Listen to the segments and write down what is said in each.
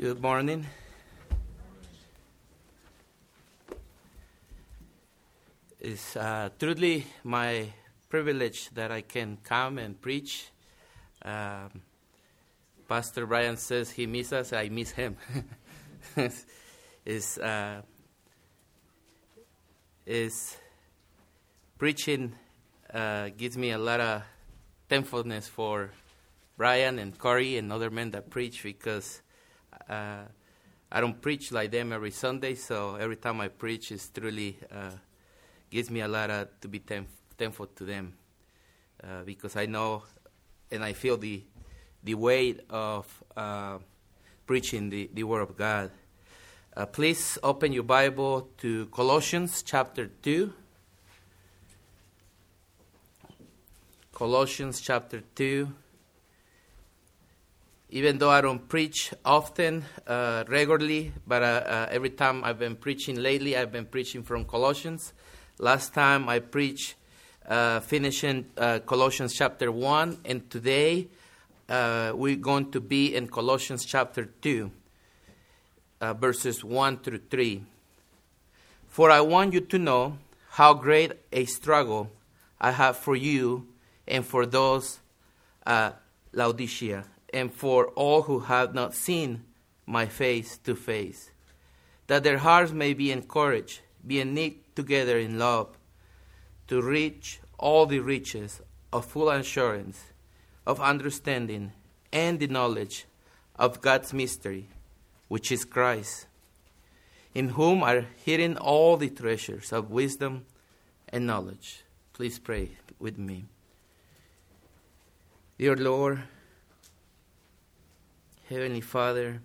Good morning. It's uh, truly my privilege that I can come and preach. Um, Pastor Brian says he misses us, I miss him. is uh, preaching uh, gives me a lot of thankfulness for Brian and Corey and other men that preach because uh, I don't preach like them every Sunday, so every time I preach, it truly uh, gives me a lot of, to be thankful to them uh, because I know and I feel the the weight of uh, preaching the, the Word of God. Uh, please open your Bible to Colossians chapter 2. Colossians chapter 2. Even though I don't preach often, uh, regularly, but uh, uh, every time I've been preaching lately, I've been preaching from Colossians. Last time I preached uh, finishing uh, Colossians chapter 1, and today uh, we're going to be in Colossians chapter 2, uh, verses 1 through 3. For I want you to know how great a struggle I have for you and for those Laodicea, and for all who have not seen my face to face, that their hearts may be encouraged, being knit together in love, to reach all the riches of full assurance of understanding and the knowledge of God's mystery, which is Christ, in whom are hidden all the treasures of wisdom and knowledge. Please pray with me. Dear Lord, Heavenly Father,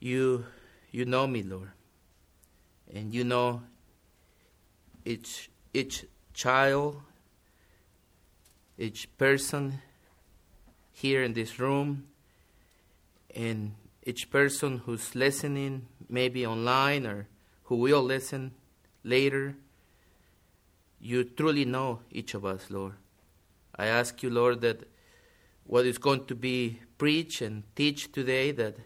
you you know me, Lord. And you know each each child, each person here in this room, and each person who's listening, maybe online or who will listen later. You truly know each of us, Lord. I ask you, Lord, that what is going to be preached and teach today that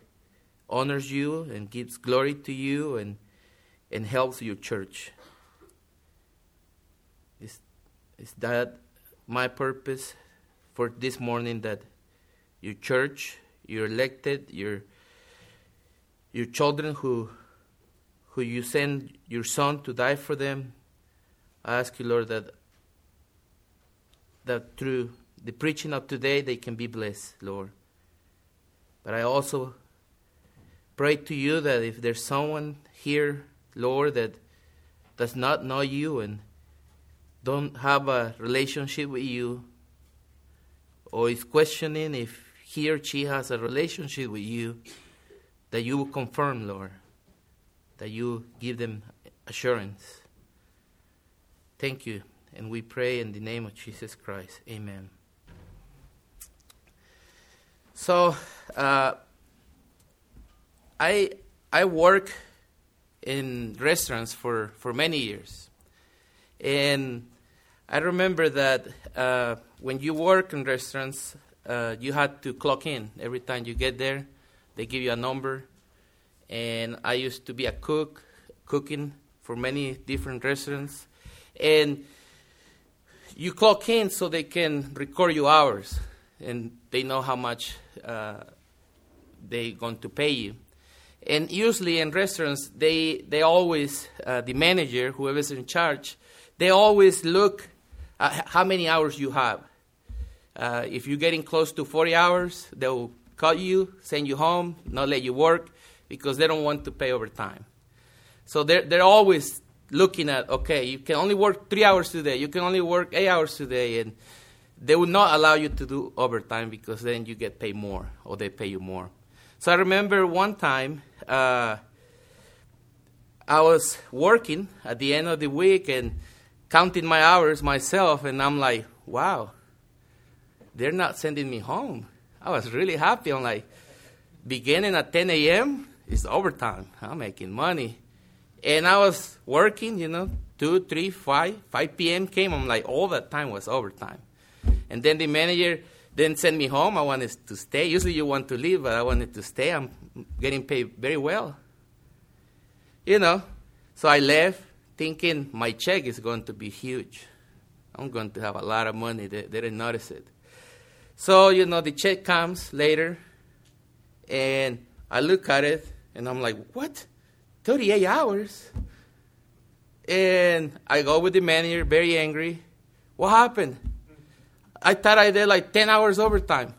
honors you and gives glory to you and, and helps your church. Is, is that my purpose for this morning that your church, your elected, your your children who who you send your son to die for them, I ask you, Lord, that that through the preaching of today they can be blessed, Lord. But I also pray to you that if there's someone here, Lord, that does not know you and don't have a relationship with you, or is questioning if he or she has a relationship with you, that you will confirm, Lord, that you give them assurance. Thank you. And we pray in the name of Jesus Christ. Amen. So, uh, I I work in restaurants for, for many years, and I remember that uh, when you work in restaurants, uh, you had to clock in. Every time you get there. They give you a number, and I used to be a cook, cooking for many different restaurants, and you clock in so they can record your hours, and they know how much uh, they're going to pay you. And usually in restaurants, they they always uh, the manager, whoever's in charge, they always look at how many hours you have. Uh, if you're getting close to 40 hours, they'll cut you, send you home, not let you work because they don't want to pay overtime. So they're they're always looking at okay, you can only work three hours today, you can only work eight hours today, and they will not allow you to do overtime because then you get paid more or they pay you more. So I remember one time uh, I was working at the end of the week and counting my hours myself, and I'm like, wow, they're not sending me home. I was really happy. I'm like, beginning at 10 a.m. is overtime. I'm making money. And I was working, you know, 2, 3, 5, 5 p.m. came. I'm like, all that time was overtime. And then the manager Then send me home. I wanted to stay. Usually you want to leave, but I wanted to stay. I'm getting paid very well. You know, so I left thinking my check is going to be huge. I'm going to have a lot of money. They, they didn't notice it. So, you know, the check comes later, and I look at it, and I'm like, what? 38 hours? And I go with the manager, very angry. What happened? I thought I did like 10 hours overtime.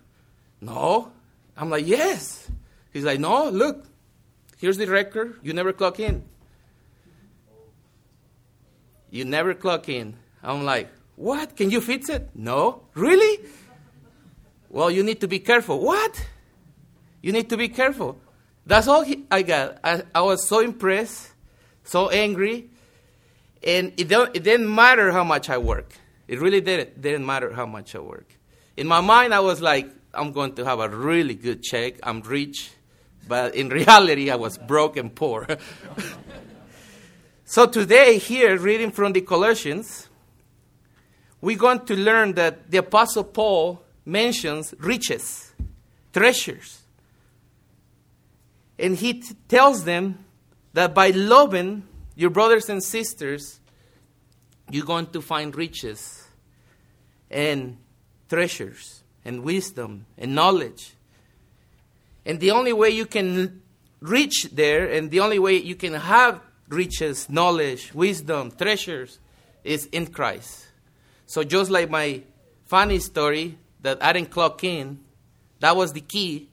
No. I'm like, yes. He's like, no, look, here's the record. You never clock in. You never clock in. I'm like, what? Can you fix it? No. Really? Well, you need to be careful. What? You need to be careful. That's all he, I got. I, I was so impressed, so angry, and it, don't, it didn't matter how much I work. It really didn't, didn't matter how much I work. In my mind, I was like, I'm going to have a really good check. I'm rich. But in reality, I was broke and poor. so today, here, reading from the Colossians, we're going to learn that the Apostle Paul mentions riches, treasures. And he t- tells them that by loving your brothers and sisters, you're going to find riches and treasures and wisdom and knowledge. And the only way you can reach there and the only way you can have riches, knowledge, wisdom, treasures is in Christ. So, just like my funny story that I didn't clock in, that was the key.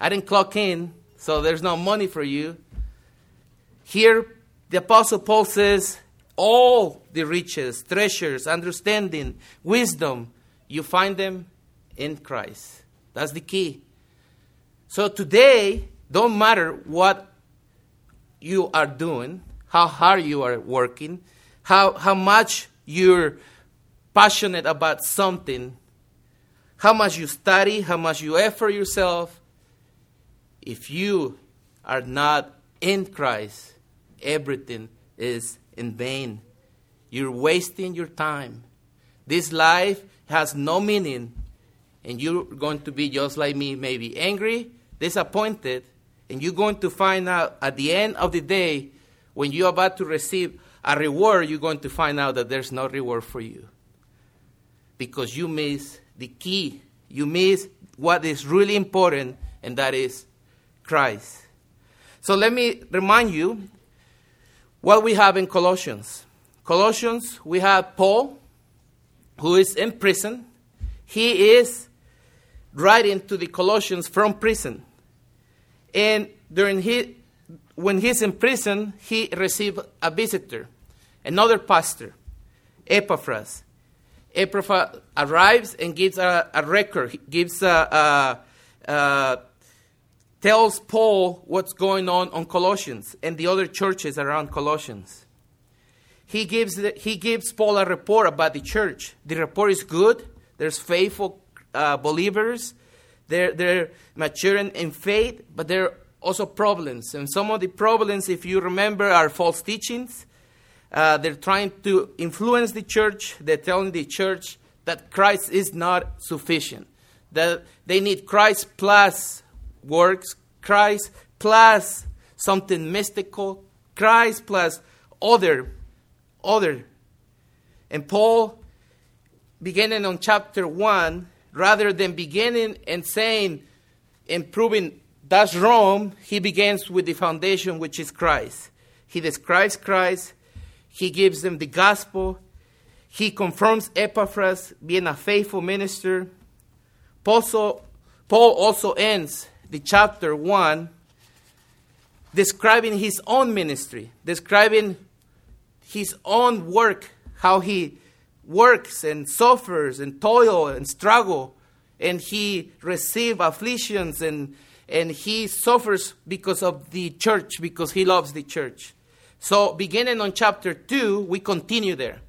I didn't clock in, so there's no money for you. Here, the Apostle Paul says, all the riches, treasures, understanding, wisdom, you find them in Christ. That's the key. So today, don't matter what you are doing, how hard you are working, how, how much you're passionate about something, how much you study, how much you effort yourself, if you are not in Christ, everything is in vain. You're wasting your time. This life has no meaning, and you're going to be just like me, maybe angry, disappointed, and you're going to find out at the end of the day, when you're about to receive a reward, you're going to find out that there's no reward for you. Because you miss the key, you miss what is really important, and that is Christ. So let me remind you what we have in Colossians. Colossians, we have Paul, who is in prison. He is writing to the Colossians from prison. And during his, when he's in prison, he received a visitor, another pastor, Epaphras. Epaphras arrives and gives a, a record, he gives a, a, a tells Paul what's going on on Colossians and the other churches around Colossians. He gives, the, he gives Paul a report about the church. The report is good. There's faithful uh, believers. They're, they're maturing in faith, but there are also problems. And some of the problems, if you remember, are false teachings. Uh, they're trying to influence the church. They're telling the church that Christ is not sufficient, that they need Christ plus works, Christ plus something mystical, Christ plus other, other. And Paul, beginning on chapter 1, rather than beginning and saying and proving that's wrong, he begins with the foundation, which is Christ. He describes Christ, he gives them the gospel, he confirms Epaphras being a faithful minister. Paul also, Paul also ends the chapter 1 describing his own ministry, describing his own work, how he works and suffers and toil and struggle, and he receive afflictions and and he suffers because of the church because he loves the church. So beginning on chapter 2, we continue there.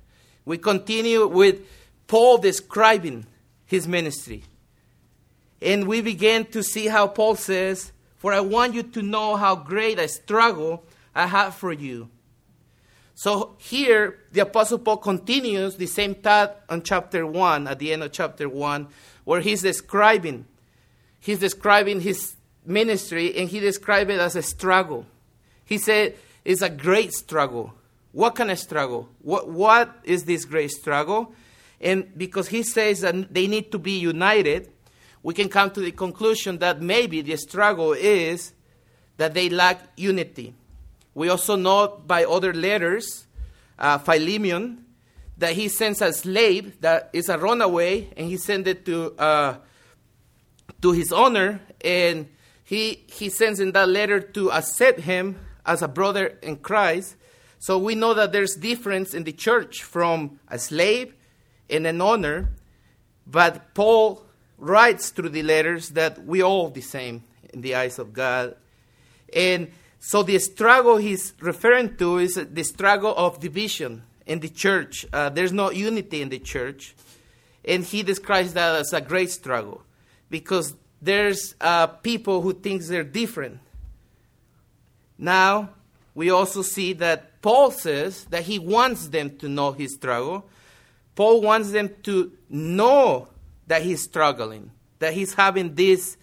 We continue with Paul describing his ministry. And we begin to see how Paul says, For I want you to know how great a struggle I have for you. So here, the Apostle Paul continues the same thought on chapter 1, at the end of chapter 1, where he's describing, he's describing his ministry, and he described it as a struggle. He said, it's a great struggle. What kind of struggle? What, what is this great struggle? And because he says that they need to be united, we can come to the conclusion that maybe the struggle is that they lack unity. We also know by other letters, uh, Philemon, that he sends a slave that is a runaway, and he sends it to uh, to his owner, and he he sends in that letter to accept him as a brother in Christ. So we know that there's difference in the church from a slave and an owner, but Paul writes through the letters that we all the same in the eyes of God, and so the struggle he's referring to is the struggle of division in the church. Uh, there's no unity in the church. And he describes that as a great struggle because there's uh, people who think they're different. Now, we also see that Paul says that he wants them to know his struggle. Paul wants them to know that he's struggling, that he's having this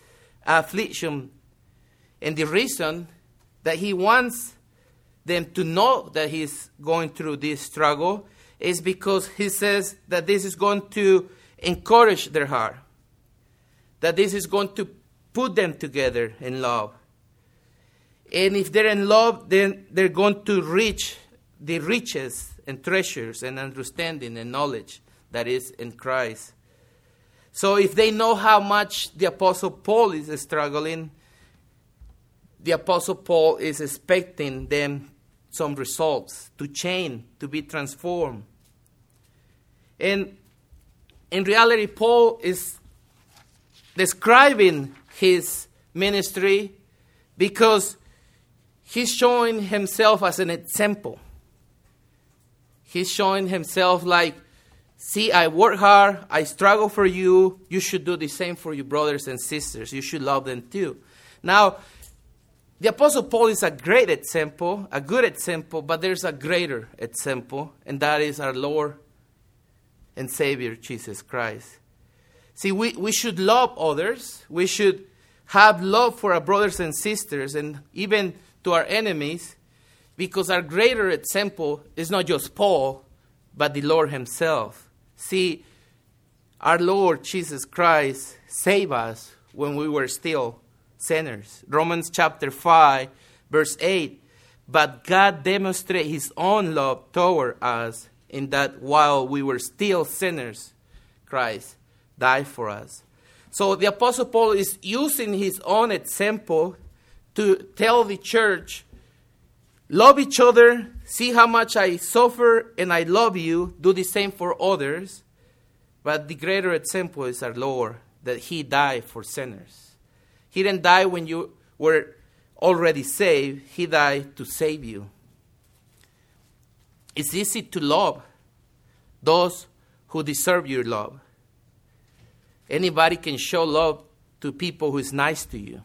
affliction. And the reason that he wants them to know that he's going through this struggle is because he says that this is going to encourage their heart, that this is going to put them together in love. And if they're in love, then they're going to reach the riches and treasures and understanding and knowledge that is in Christ. So if they know how much the Apostle Paul is struggling, the Apostle Paul is expecting them some results to change, to be transformed. And in reality, Paul is describing his ministry because he's showing himself as an example. He's showing himself like, see, I work hard, I struggle for you, you should do the same for your brothers and sisters. You should love them too. Now, the Apostle Paul is a great example, a good example, but there's a greater example, and that is our Lord and Savior, Jesus Christ. See, we, we should love others. We should have love for our brothers and sisters, and even to our enemies, because our greater example is not just Paul, but the Lord Himself. See, our Lord Jesus Christ saved us when we were still sinners. Romans chapter 5, verse 8. But God demonstrated his own love toward us in that while we were still sinners, Christ died for us. So the Apostle Paul is using his own example to tell the church love each other, see how much I suffer and I love you, do the same for others. But the greater example is our Lord, that he died for sinners. He didn't die when you were already saved, He died to save you. It's easy to love those who deserve your love. Anybody can show love to people who is nice to you.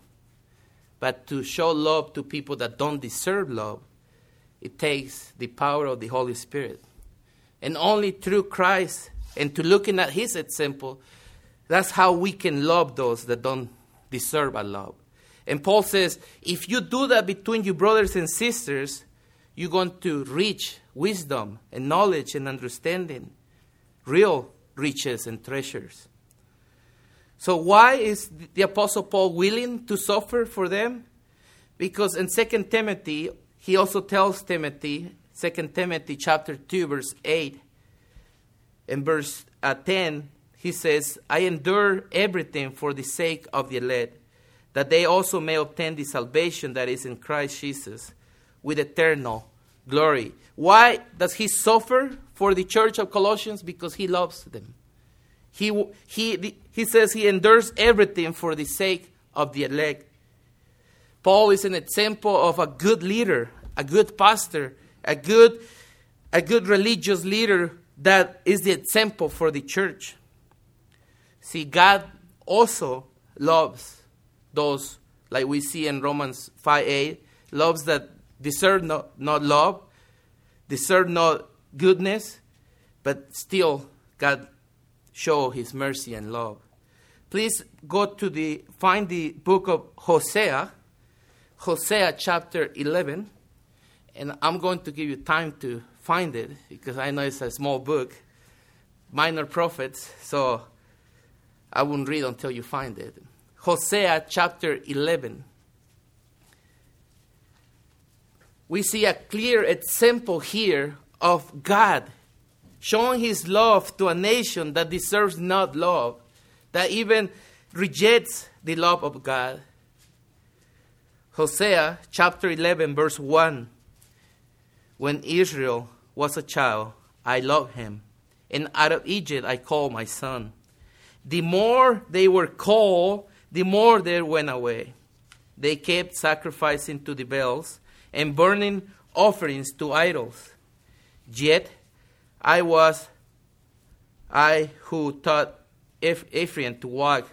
But to show love to people that don't deserve love, it takes the power of the Holy Spirit. And only through Christ and to looking at his example, that's how we can love those that don't deserve our love. And Paul says, if you do that between your brothers and sisters, you're going to reach wisdom and knowledge and understanding, real riches and treasures. So, why is the Apostle Paul willing to suffer for them? Because in 2 Timothy, he also tells Timothy, 2 Timothy chapter 2, verse 8 and verse uh, 10, he says, I endure everything for the sake of the elect, that they also may obtain the salvation that is in Christ Jesus with eternal glory. Why does he suffer for the church of Colossians? Because he loves them. He, he, he says he endures everything for the sake of the elect. Paul is an example of a good leader, a good pastor, a good, a good religious leader that is the example for the church. See, God also loves those, like we see in Romans 5 8, loves that deserve not, not love, deserve not goodness, but still God show his mercy and love. Please go to the find the book of Hosea, Hosea chapter 11, and I'm going to give you time to find it because I know it's a small book, minor prophets, so I won't read until you find it. Hosea chapter 11. We see a clear example here of God showing his love to a nation that deserves not love, that even rejects the love of God. Hosea chapter 11, verse 1 When Israel was a child, I loved him, and out of Egypt I called my son. The more they were called, the more they went away. They kept sacrificing to the Baals and burning offerings to idols. Yet I was I who taught Ephraim to walk.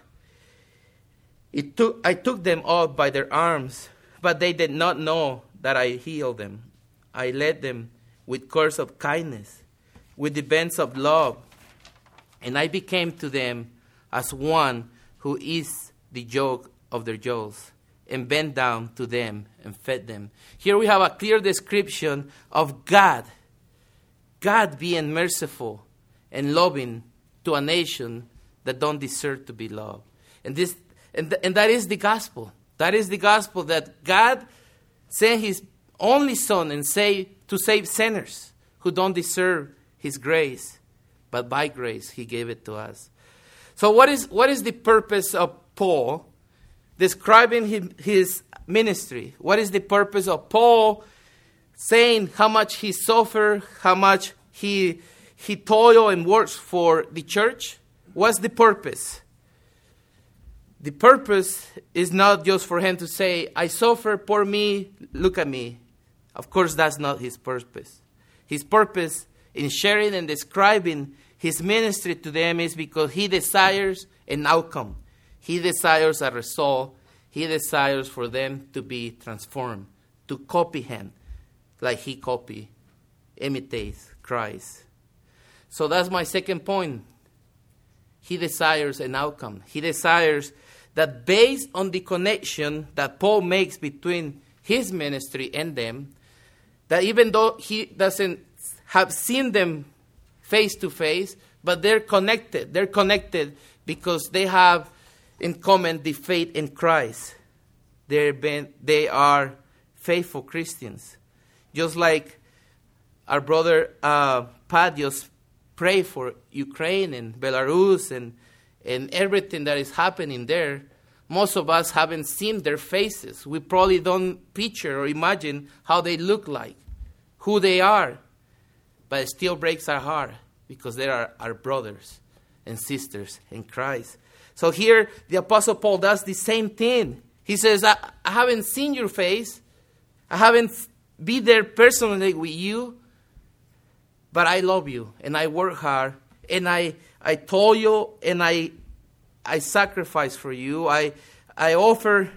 Took, I took them up by their arms, but they did not know that I healed them. I led them with cords of kindness, with the bands of love, and I became to them as one who is the yoke of their jaws, and bent down to them and fed them. Here we have a clear description of God God being merciful and loving to a nation that don't deserve to be loved. And, this, and, th- and that is the gospel. That is the gospel that God sent his only son and say, to save sinners who don't deserve his grace. But by grace, he gave it to us. So, what is, what is the purpose of Paul describing his, his ministry? What is the purpose of Paul saying how much he suffered, how much he, he toiled and works for the church. What's the purpose? The purpose is not just for him to say, I suffer, poor me, look at me. Of course, that's not his purpose. His purpose in sharing and describing his ministry to them is because he desires an outcome. He desires a result. He desires for them to be transformed, to copy him, like he copy, imitates Christ. So that's my second point. He desires an outcome. He desires that based on the connection that Paul makes between his ministry and them, that even though he doesn't have seen them face to face, but they're connected. They're connected because they have in common the faith in Christ. They're been, they are faithful Christians. Just like our brother uh, Pat just prayed for Ukraine and Belarus and, and everything that is happening there. Most of us haven't seen their faces. We probably don't picture or imagine how they look like, who they are. But it still breaks our heart because they are our brothers and sisters in Christ. So here, the Apostle Paul does the same thing. He says, I, I haven't seen your face. I haven't been there personally with you, but I love you and I work hard and I, I told you and I, I sacrifice for you. I, I offer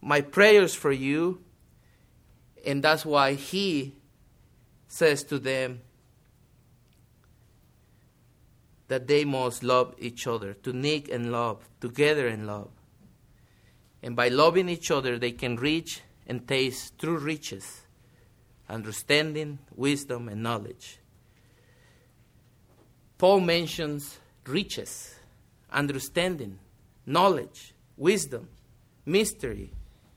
my prayers for you. And that's why he says to them that they must love each other, to knit and love, together in love. And by loving each other, they can reach and taste true riches understanding, wisdom, and knowledge. Paul mentions riches, understanding, knowledge, wisdom, mystery,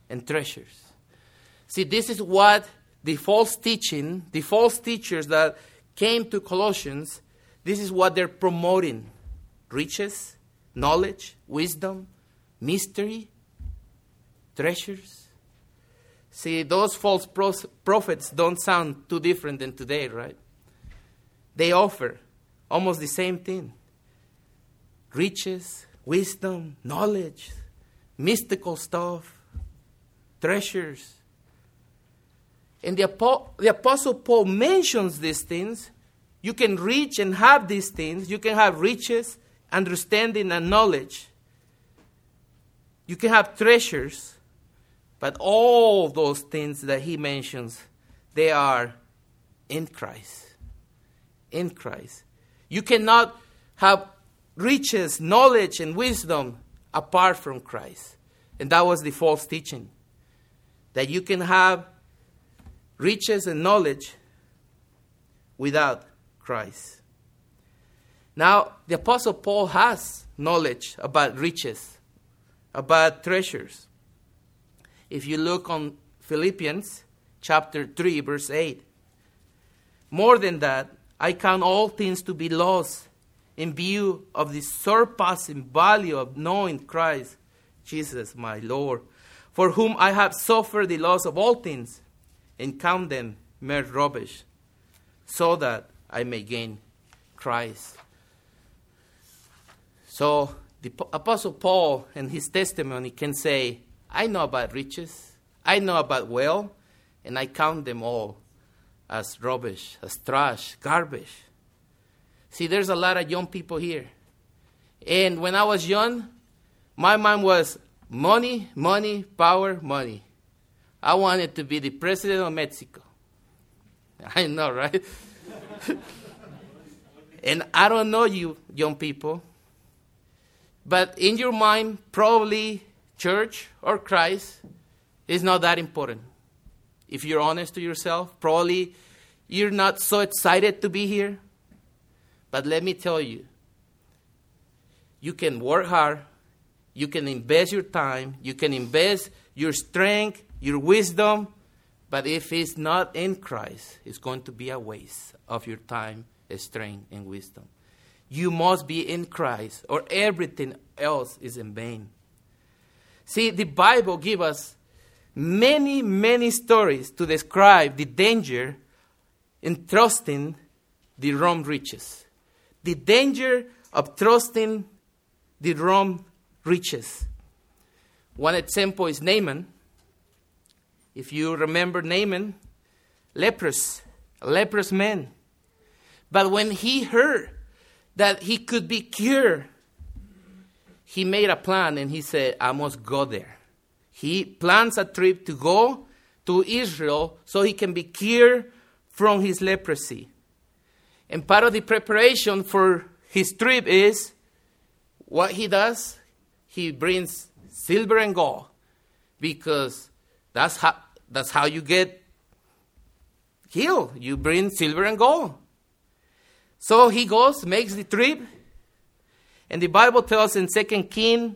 and treasures. See, this is what the false teaching, the false teachers that came to Colossians, this is what they're promoting riches, knowledge, wisdom, mystery, treasures. See, those false prophets don't sound too different than today, right? They offer almost the same thing riches, wisdom, knowledge, mystical stuff, treasures. And the, the Apostle Paul mentions these things. You can reach and have these things. You can have riches, understanding, and knowledge. You can have treasures but all those things that he mentions, they are in Christ. In Christ. You cannot have riches, knowledge, and wisdom apart from Christ. And that was the false teaching. That you can have riches and knowledge without Christ. Now, the Apostle Paul has knowledge about riches, about treasures. If you look on Philippians chapter 3, verse 8, more than that, I count all things to be lost in view of the surpassing value of knowing Christ Jesus my Lord, for whom I have suffered the loss of all things, and count them mere rubbish, so that I may gain Christ. So the Apostle Paul and his testimony can say, I know about riches, I know about wealth, and I count them all as rubbish, as trash, garbage. See, there's a lot of young people here. And when I was young, my mind was money, money, power, money. I wanted to be the president of Mexico. I know, right? and I don't know you, young people, but in your mind, probably church or Christ is not that important. If you're honest to yourself, probably you're not so excited to be here. But let me tell you, you can work hard, you can invest your time, you can invest your strength, your wisdom, but if it's not in Christ, it's going to be a waste of your time, strength, and wisdom. You must be in Christ, or everything else is in vain. See, the Bible gives us many, many stories to describe the danger in trusting the wrong riches. The danger of trusting the wrong riches. One example is Naaman. If you remember Naaman, leprous, a leprous man. But when he heard that he could be cured, he made a plan and he said, I must go there. He plans a trip to go to Israel so he can be cured from his leprosy. And part of the preparation for his trip is what he does? He brings silver and gold because that's how, that's how you get healed. You bring silver and gold. So he goes, makes the trip, and the Bible tells in 2 King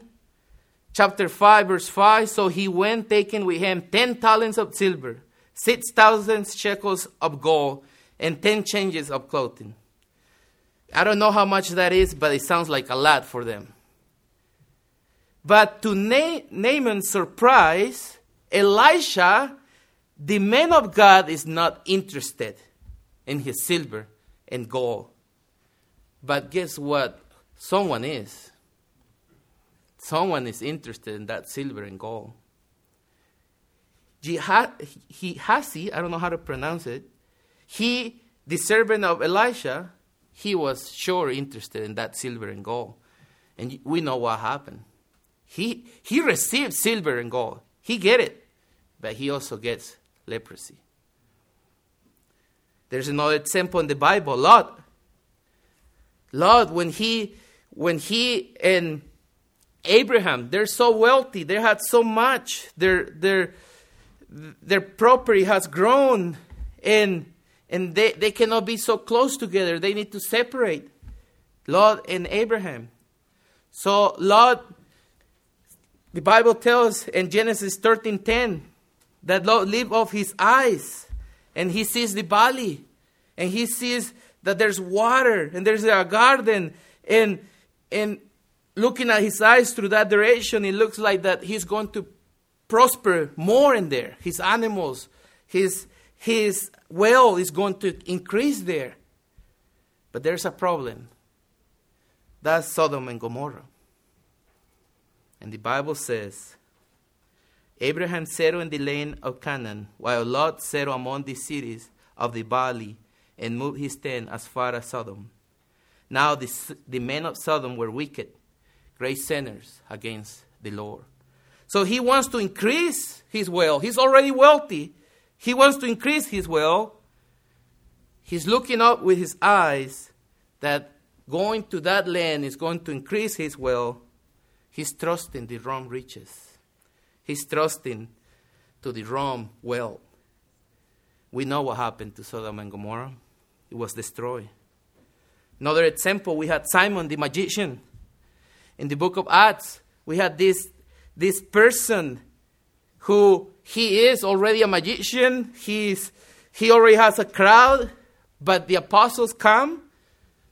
chapter 5, verse 5, so he went taking with him 10 talents of silver, 6,000 shekels of gold, and 10 changes of clothing. I don't know how much that is, but it sounds like a lot for them. But to Na- Naaman's surprise, Elisha, the man of God, is not interested in his silver and gold. But guess what? Someone is. Someone is interested in that silver and gold. Gehazi, I don't know how to pronounce it, he, the servant of Elisha, he was sure interested in that silver and gold. And we know what happened. He, he received silver and gold. He get it, but he also gets leprosy. There's another example in the Bible, Lot. Lot, when he when he and Abraham, they're so wealthy, they had so much, their their their property has grown and and they, they cannot be so close together. They need to separate Lot and Abraham. So Lot, the Bible tells in Genesis 13:10 that Lot lived off his eyes and he sees the valley and he sees that there's water and there's a garden and and looking at his eyes through that direction, it looks like that he's going to prosper more in there. His animals, his, his well is going to increase there. But there's a problem. That's Sodom and Gomorrah. And the Bible says, Abraham settled in the land of Canaan, while Lot settled among the cities of the valley and moved his tent as far as Sodom. Now the, the men of Sodom were wicked, great sinners against the Lord. So he wants to increase his wealth. He's already wealthy. He wants to increase his wealth. he's looking up with his eyes that going to that land is going to increase his wealth. He's trusting the wrong riches. He's trusting to the wrong wealth. We know what happened to Sodom and Gomorrah. It was destroyed. Another example, we had Simon the magician. In the book of Acts, we had this, this person who he is already a magician. He's, he already has a crowd, but the apostles come.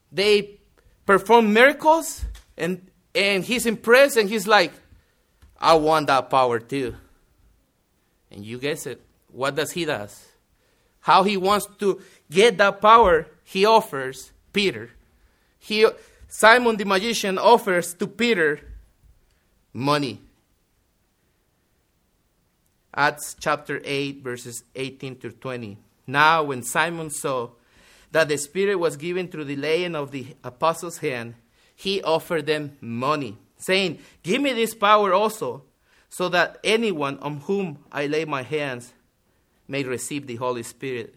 They perform miracles, and, and he's impressed, and he's like, I want that power too. And you guess it. What does he does? How he wants to get that power, he offers Peter. He, Simon the magician offers to Peter money. Acts chapter 8, verses 18 to 20. Now, when Simon saw that the Spirit was given through the laying of the apostles' hand, he offered them money, saying, Give me this power also, so that anyone on whom I lay my hands may receive the Holy Spirit.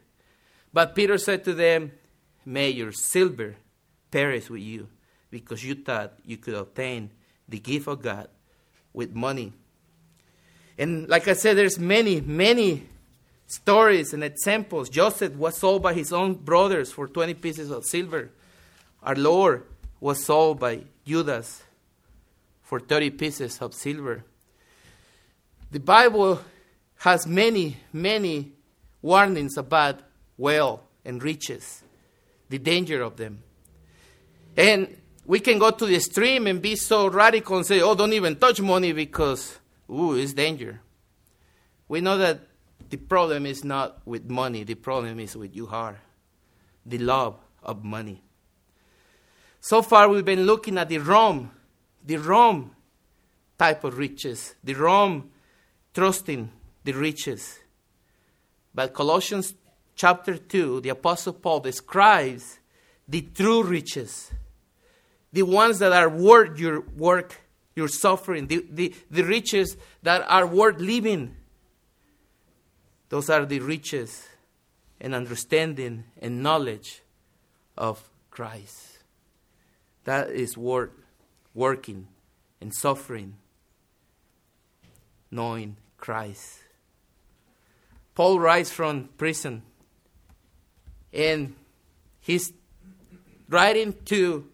But Peter said to them, May your silver perish with you, because you thought you could obtain the gift of God with money. And like I said, there's many, many stories and examples. Joseph was sold by his own brothers for 20 pieces of silver. Our Lord was sold by Judas for 30 pieces of silver. The Bible has many, many warnings about wealth and riches, the danger of them. And we can go to the extreme and be so radical and say, oh, don't even touch money because Ooh, it's danger. We know that the problem is not with money, the problem is with your heart, the love of money. So far, we've been looking at the Rome, the Rome type of riches, the Rome trusting the riches. But Colossians chapter 2, the Apostle Paul describes the true riches, the ones that are worth your work your suffering, the, the, the riches that are worth living. Those are the riches and understanding and knowledge of Christ. That is worth working and suffering, knowing Christ. Paul writes from prison, and he's writing to,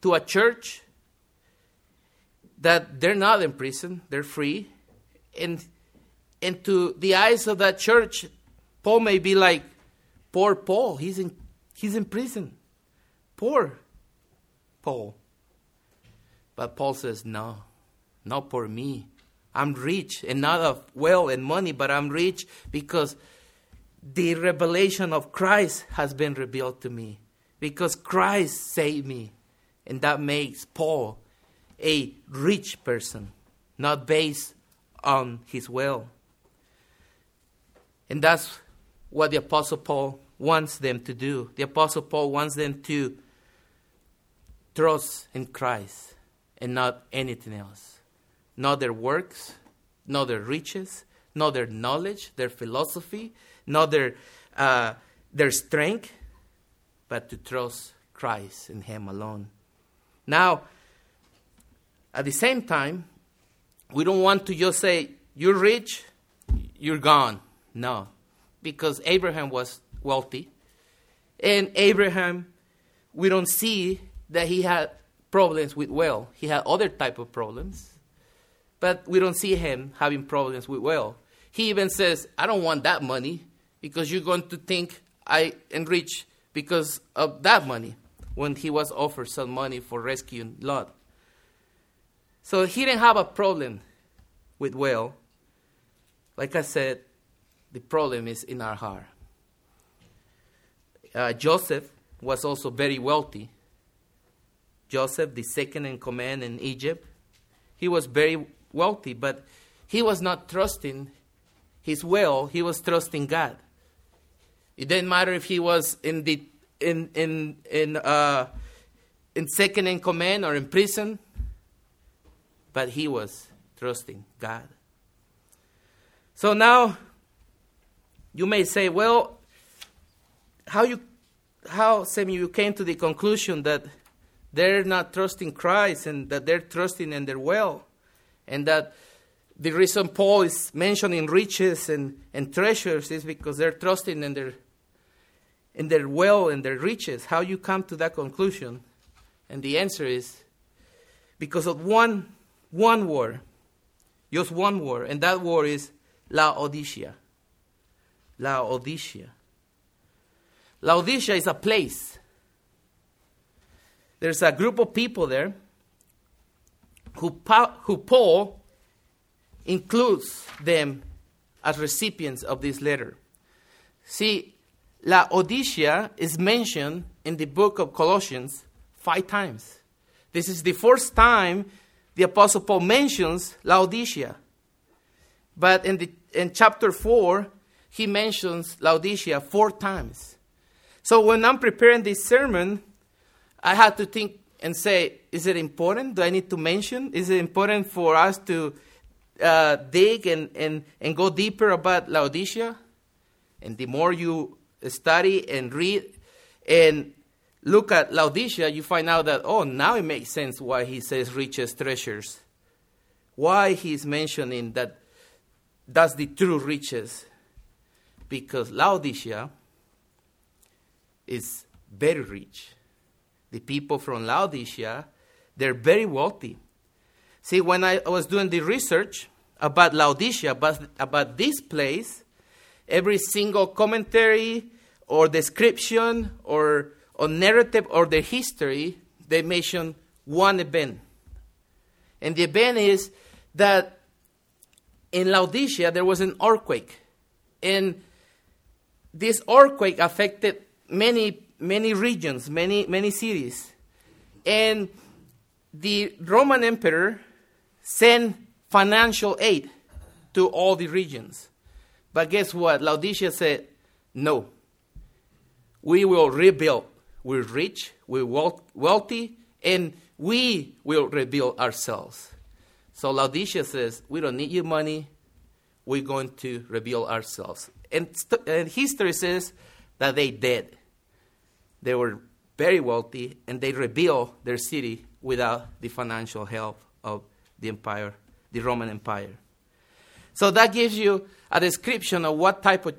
to a church that they're not in prison, they're free. And, and to the eyes of that church, Paul may be like, poor Paul, he's in, he's in prison. Poor Paul. But Paul says, no, not for me. I'm rich and not of wealth and money, but I'm rich because the revelation of Christ has been revealed to me. Because Christ saved me. And that makes Paul a rich person, not based on his will. And that's what the Apostle Paul wants them to do. The Apostle Paul wants them to trust in Christ and not anything else. Not their works, not their riches, not their knowledge, their philosophy, not their, uh, their strength, but to trust Christ and Him alone. Now, at the same time, we don't want to just say, You're rich, you're gone. No, because Abraham was wealthy. And Abraham, we don't see that he had problems with wealth. He had other type of problems, but we don't see him having problems with wealth. He even says, I don't want that money because you're going to think I am rich because of that money when he was offered some money for rescuing Lot. So he didn't have a problem with well. Like I said, the problem is in our heart. Uh, Joseph was also very wealthy. Joseph, the second in command in Egypt, he was very wealthy, but he was not trusting his will, he was trusting God. It didn't matter if he was in the in in in uh, in second in command or in prison but he was trusting God. So now you may say, well, how you how some you came to the conclusion that they're not trusting Christ and that they're trusting in their well, and that the reason Paul is mentioning riches and, and treasures is because they're trusting in their in their well and their riches. How you come to that conclusion? And the answer is because of one one word, just one word, and that word is Laodicea. Laodicea. Laodicea is a place. There's a group of people there who, who Paul includes them as recipients of this letter. See, Laodicea is mentioned in the book of Colossians five times. This is the first time the Apostle Paul mentions Laodicea. But in, the, in chapter 4, he mentions Laodicea four times. So when I'm preparing this sermon, I had to think and say, is it important? Do I need to mention? Is it important for us to uh, dig and, and, and go deeper about Laodicea? And the more you study and read and look at Laodicea, you find out that, oh, now it makes sense why he says richest treasures. Why he's mentioning that that's the true riches. Because Laodicea is very rich. The people from Laodicea, they're very wealthy. See, when I was doing the research about Laodicea, about, about this place, every single commentary or description or, or narrative or the history, they mention one event. And the event is that in Laodicea there was an earthquake. And this earthquake affected many, many regions, many, many cities. And the Roman emperor sent financial aid to all the regions. But guess what? Laodicea said, no. We will rebuild. We're rich, we're wealthy, and we will rebuild ourselves. So Laodicea says, we don't need your money. We're going to rebuild ourselves. And, st- and history says that they did. They were very wealthy and they rebuilt their city without the financial help of the empire, the Roman Empire. So that gives you a description of what type of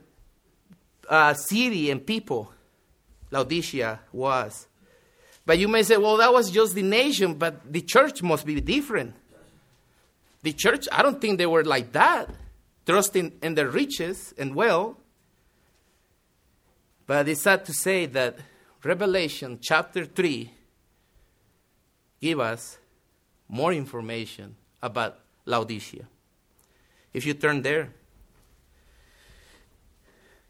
uh, city and people Laodicea was. But you may say, well, that was just the nation, but the church must be different. The church, I don't think they were like that, trusting in their riches and wealth. But it's sad to say that Revelation chapter 3 give us more information about Laodicea. If you turn there,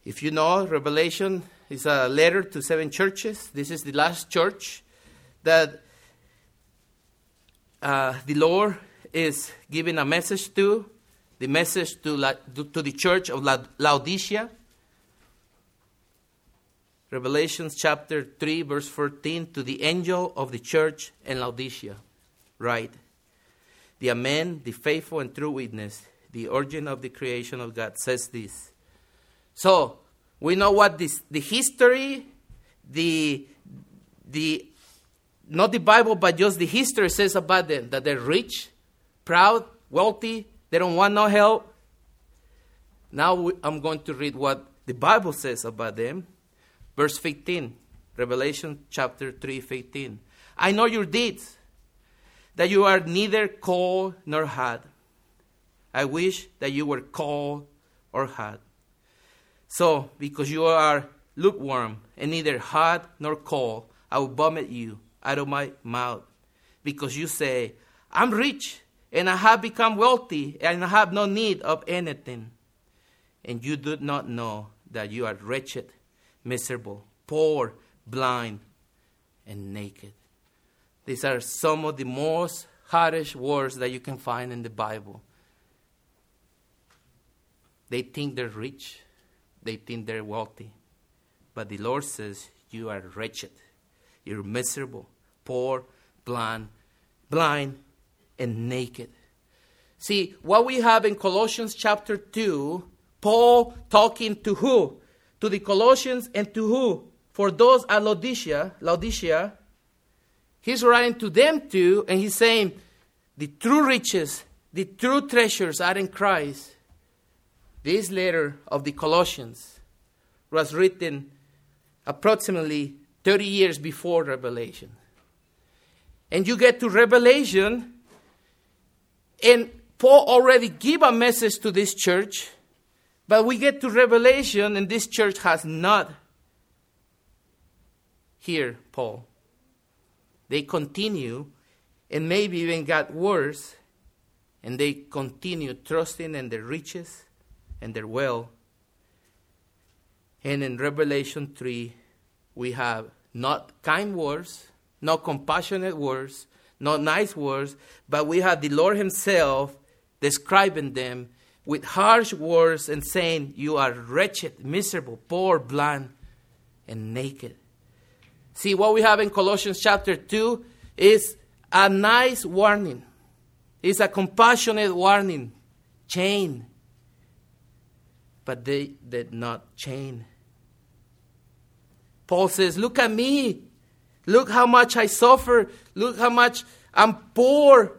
if you know, Revelation is a letter to seven churches. This is the last church that uh, the Lord is giving a message to, the message to, La- to the church of La- Laodicea. Revelation chapter 3, verse 14, to the angel of the church in Laodicea, write, The Amen, the faithful and true witness, the origin of the creation of God, says this. So, we know what this, the history, the, the, not the Bible, but just the history says about them, that they're rich, proud, wealthy, they don't want no help. Now I'm going to read what the Bible says about them. Verse 15, Revelation chapter 3, 15. I know your deeds, that you are neither cold nor hot. I wish that you were cold or hot. So, because you are lukewarm and neither hot nor cold, I will vomit you out of my mouth. Because you say, I'm rich and I have become wealthy and I have no need of anything. And you do not know that you are wretched miserable, poor, blind, and naked. These are some of the most harsh words that you can find in the Bible. They think they're rich, they think they're wealthy. But the Lord says, You are wretched, you're miserable, poor, blind, blind, and naked. See, what we have in Colossians chapter 2, Paul talking to who? to the Colossians and to who? For those at Laodicea, Laodicea, he's writing to them too, and he's saying, the true riches, the true treasures are in Christ. This letter of the Colossians was written approximately 30 years before Revelation. And you get to Revelation, and Paul already gave a message to this church, but we get to Revelation, and this church has not hear Paul. They continue, and maybe even got worse, and they continue trusting in their riches and their wealth. And in Revelation 3, we have not kind words, not compassionate words, not nice words, but we have the Lord Himself describing them with harsh words and saying, You are wretched, miserable, poor, blind, and naked. See, what we have in Colossians chapter 2 is a nice warning, it's a compassionate warning. Chain. But they did not change. Paul says, Look at me. Look how much I suffer. Look how much I'm poor.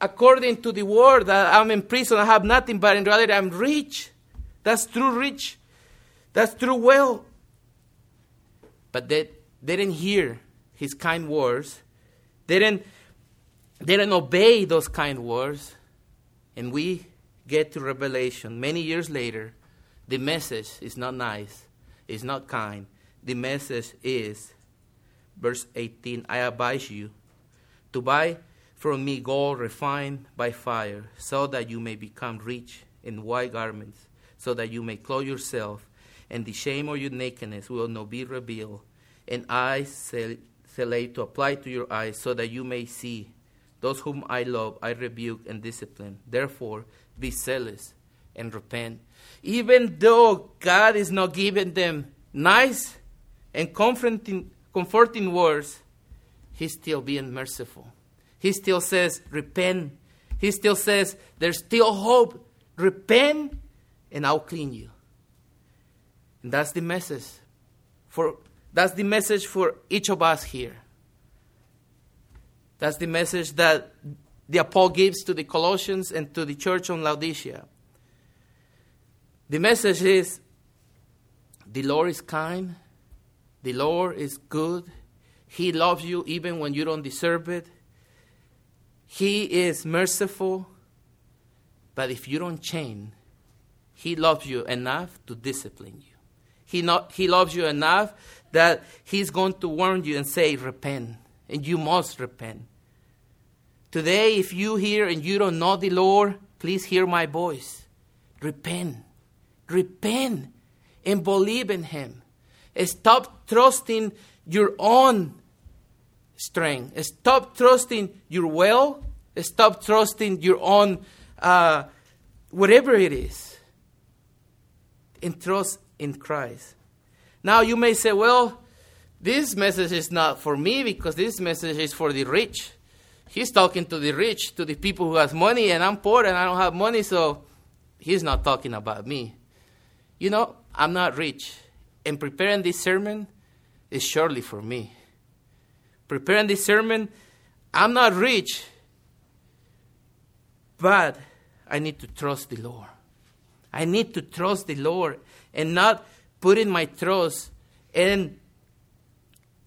According to the word I'm in prison, I have nothing, but in reality, I'm rich. That's true rich. That's true well. But they didn't hear his kind words. They didn't, they didn't obey those kind words. And we get to Revelation many years later. The message is not nice, it's not kind. The message is verse 18 I advise you to buy from me gold refined by fire, so that you may become rich in white garments, so that you may clothe yourself, and the shame of your nakedness will not be revealed, and eyes lay to apply to your eyes, so that you may see. Those whom I love, I rebuke and discipline. Therefore, be zealous and repent. Even though God is not giving them nice and comforting comforting words, he's still being merciful. He still says, repent. He still says, there's still hope. Repent, and I'll clean you. And that's the message. For that's the message for each of us here. That's the message that the Apostle gives to the Colossians and to the church on Laodicea. The message is the Lord is kind, the Lord is good. He loves you even when you don't deserve it. He is merciful. But if you don't change, He loves you enough to discipline you. He, not, he loves you enough that He's going to warn you and say, Repent. And you must repent. Today, if you hear and you don't know the Lord, please hear my voice. Repent. Repent and believe in Him. Stop trusting your own strength. Stop trusting your will. Stop trusting your own, uh, whatever it is. And trust in Christ. Now you may say, well, this message is not for me because this message is for the rich. He's talking to the rich, to the people who has money, and I'm poor and I don't have money, so he's not talking about me. You know, I'm not rich and preparing this sermon is surely for me. Preparing this sermon, I'm not rich, but I need to trust the Lord. I need to trust the Lord and not put in my trust in,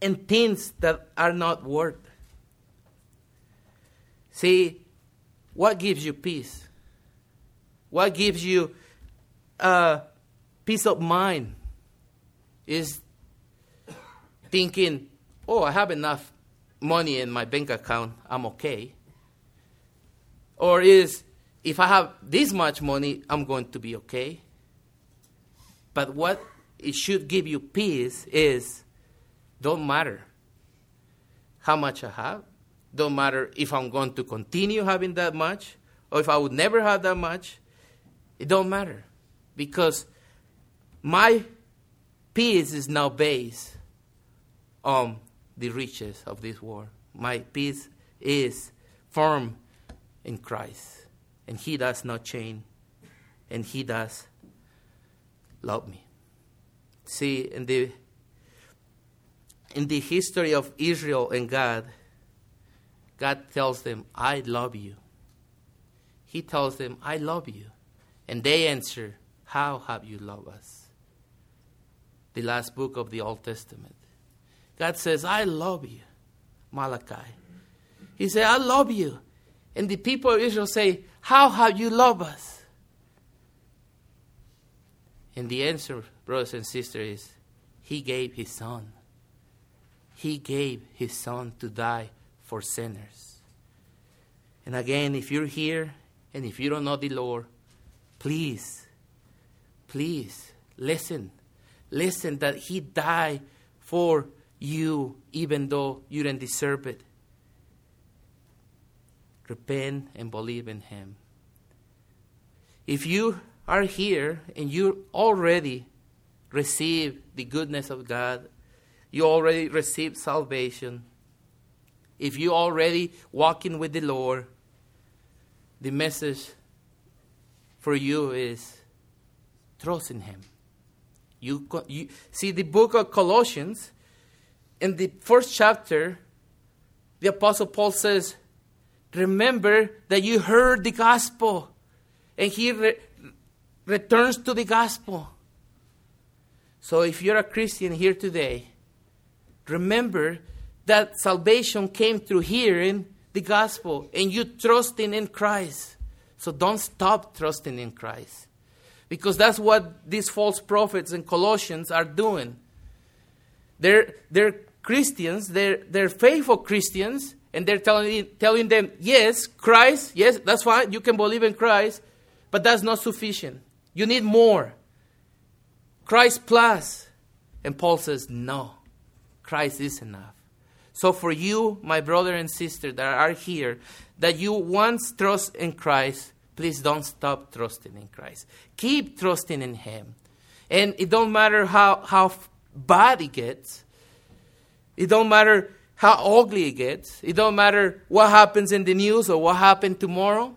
in things that are not worth. See, what gives you peace? What gives you uh, peace of mind? is thinking, oh, I have enough money in my bank account, I'm okay. Or is, if I have this much money, I'm going to be okay. But what it should give you peace is don't matter how much I have, don't matter if I'm going to continue having that much or if I would never have that much. It don't matter because my peace is now based on the riches of this world. My peace is firm in Christ, and He does not change, and He does love me. See, in the in the history of Israel and God, God tells them, I love you. He tells them, I love you. And they answer, How have you loved us? The last book of the Old Testament. God says, I love you, Malachi. He said, I love you. And the people of Israel say, How have you loved us? And the answer, brothers and sisters, is He gave His Son. He gave His Son to die for sinners. And again, if you're here and if you don't know the Lord, please, please listen. Listen that He died for you even though you didn't deserve it. Repent and believe in Him. If you are here and you already received the goodness of God, you already received salvation, if you already walking with the Lord, the message for you is trust in Him. You, you see the book of Colossians in the first chapter, the Apostle Paul says, Remember that you heard the gospel. And he re- returns to the gospel. So if you're a Christian here today, remember that salvation came through hearing the gospel and you trusting in Christ. So don't stop trusting in Christ. Because that's what these false prophets in Colossians are doing. They're, they're Christians, they're, they're faithful Christians, and they're telling, telling them, yes, Christ, yes, that's fine, you can believe in Christ, but that's not sufficient. You need more. Christ plus. And Paul says, no, Christ is enough. So for you, my brother and sister that are here, that you once trust in Christ, please don't stop trusting in Christ. Keep trusting in Him. And it don't matter how, how bad it gets. It don't matter how ugly it gets. It don't matter what happens in the news or what happened tomorrow.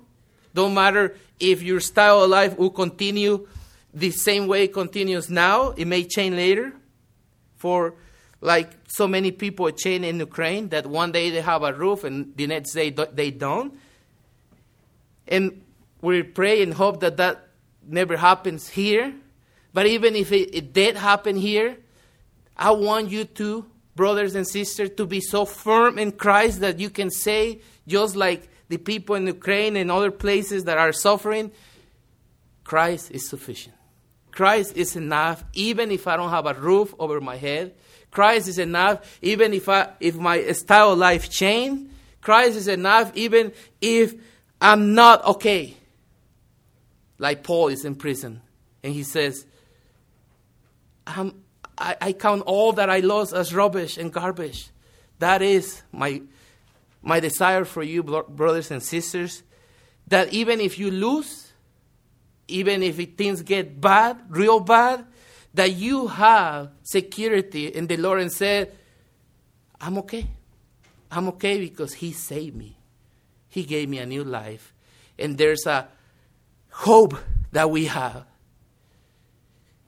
Don't matter if your style of life will continue the same way it continues now. It may change later. For like so many people change in Ukraine that one day they have a roof and the next day they don't. And we pray and hope that that never happens here. But even if it, it did happen here, I want you to, brothers and sisters, to be so firm in Christ that you can say, just like the people in Ukraine and other places that are suffering, Christ is sufficient. Christ is enough, even if I don't have a roof over my head. Christ is enough, even if I if my style of life changed. Christ is enough, even if I'm not okay. Like Paul is in prison, and he says, I, I count all that I lost as rubbish and garbage. That is my my desire for you, brothers and sisters, that even if you lose, even if things get bad, real bad, that you have security in the Lord and said, I'm okay. I'm okay because He saved me. He gave me a new life. And there's a hope that we have.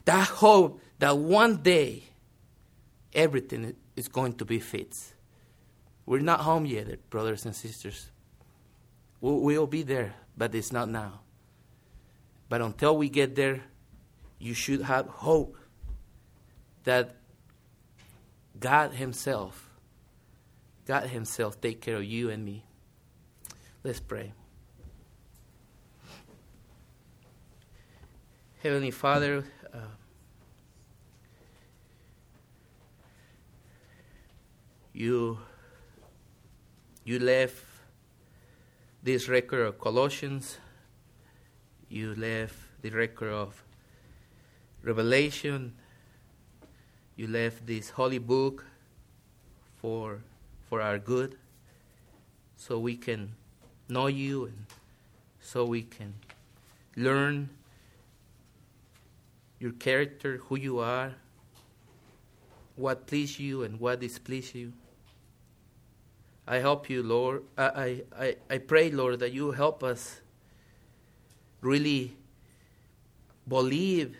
That hope that one day everything is going to be fixed. We're not home yet, brothers and sisters. We'll be there, but it's not now. But until we get there, you should have hope that God Himself, God Himself take care of you and me. Let's pray. Heavenly Father, uh, you you left this record of Colossians, you left the record of Revelation, you left this holy book for for our good so we can know you and so we can learn your character, who you are, what please you and what displease you. I help you, Lord. I, I, I pray, Lord, that you help us really believe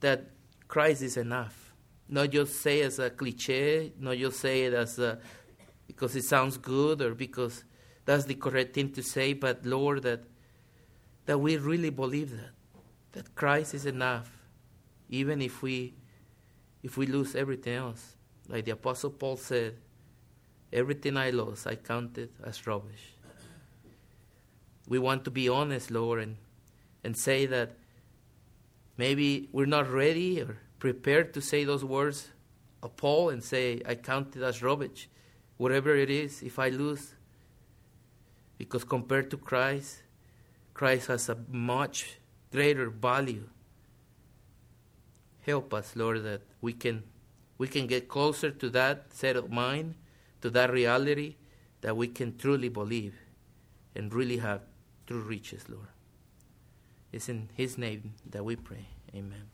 that Christ is enough. Not just say as a cliche, not just say it as a, because it sounds good or because that's the correct thing to say, but Lord, that that we really believe that that Christ is enough, even if we if we lose everything else. Like the Apostle Paul said, everything I lost, I counted as rubbish. We want to be honest, Lord, and, and say that maybe we're not ready or prepared to say those words of Paul and say, I count it as rubbish, whatever it is, if I lose. Because compared to Christ, Christ has a much greater value. Help us, Lord, that we can we can get closer to that set of mind, to that reality that we can truly believe and really have true riches, Lord. It's in His name that we pray. Amen.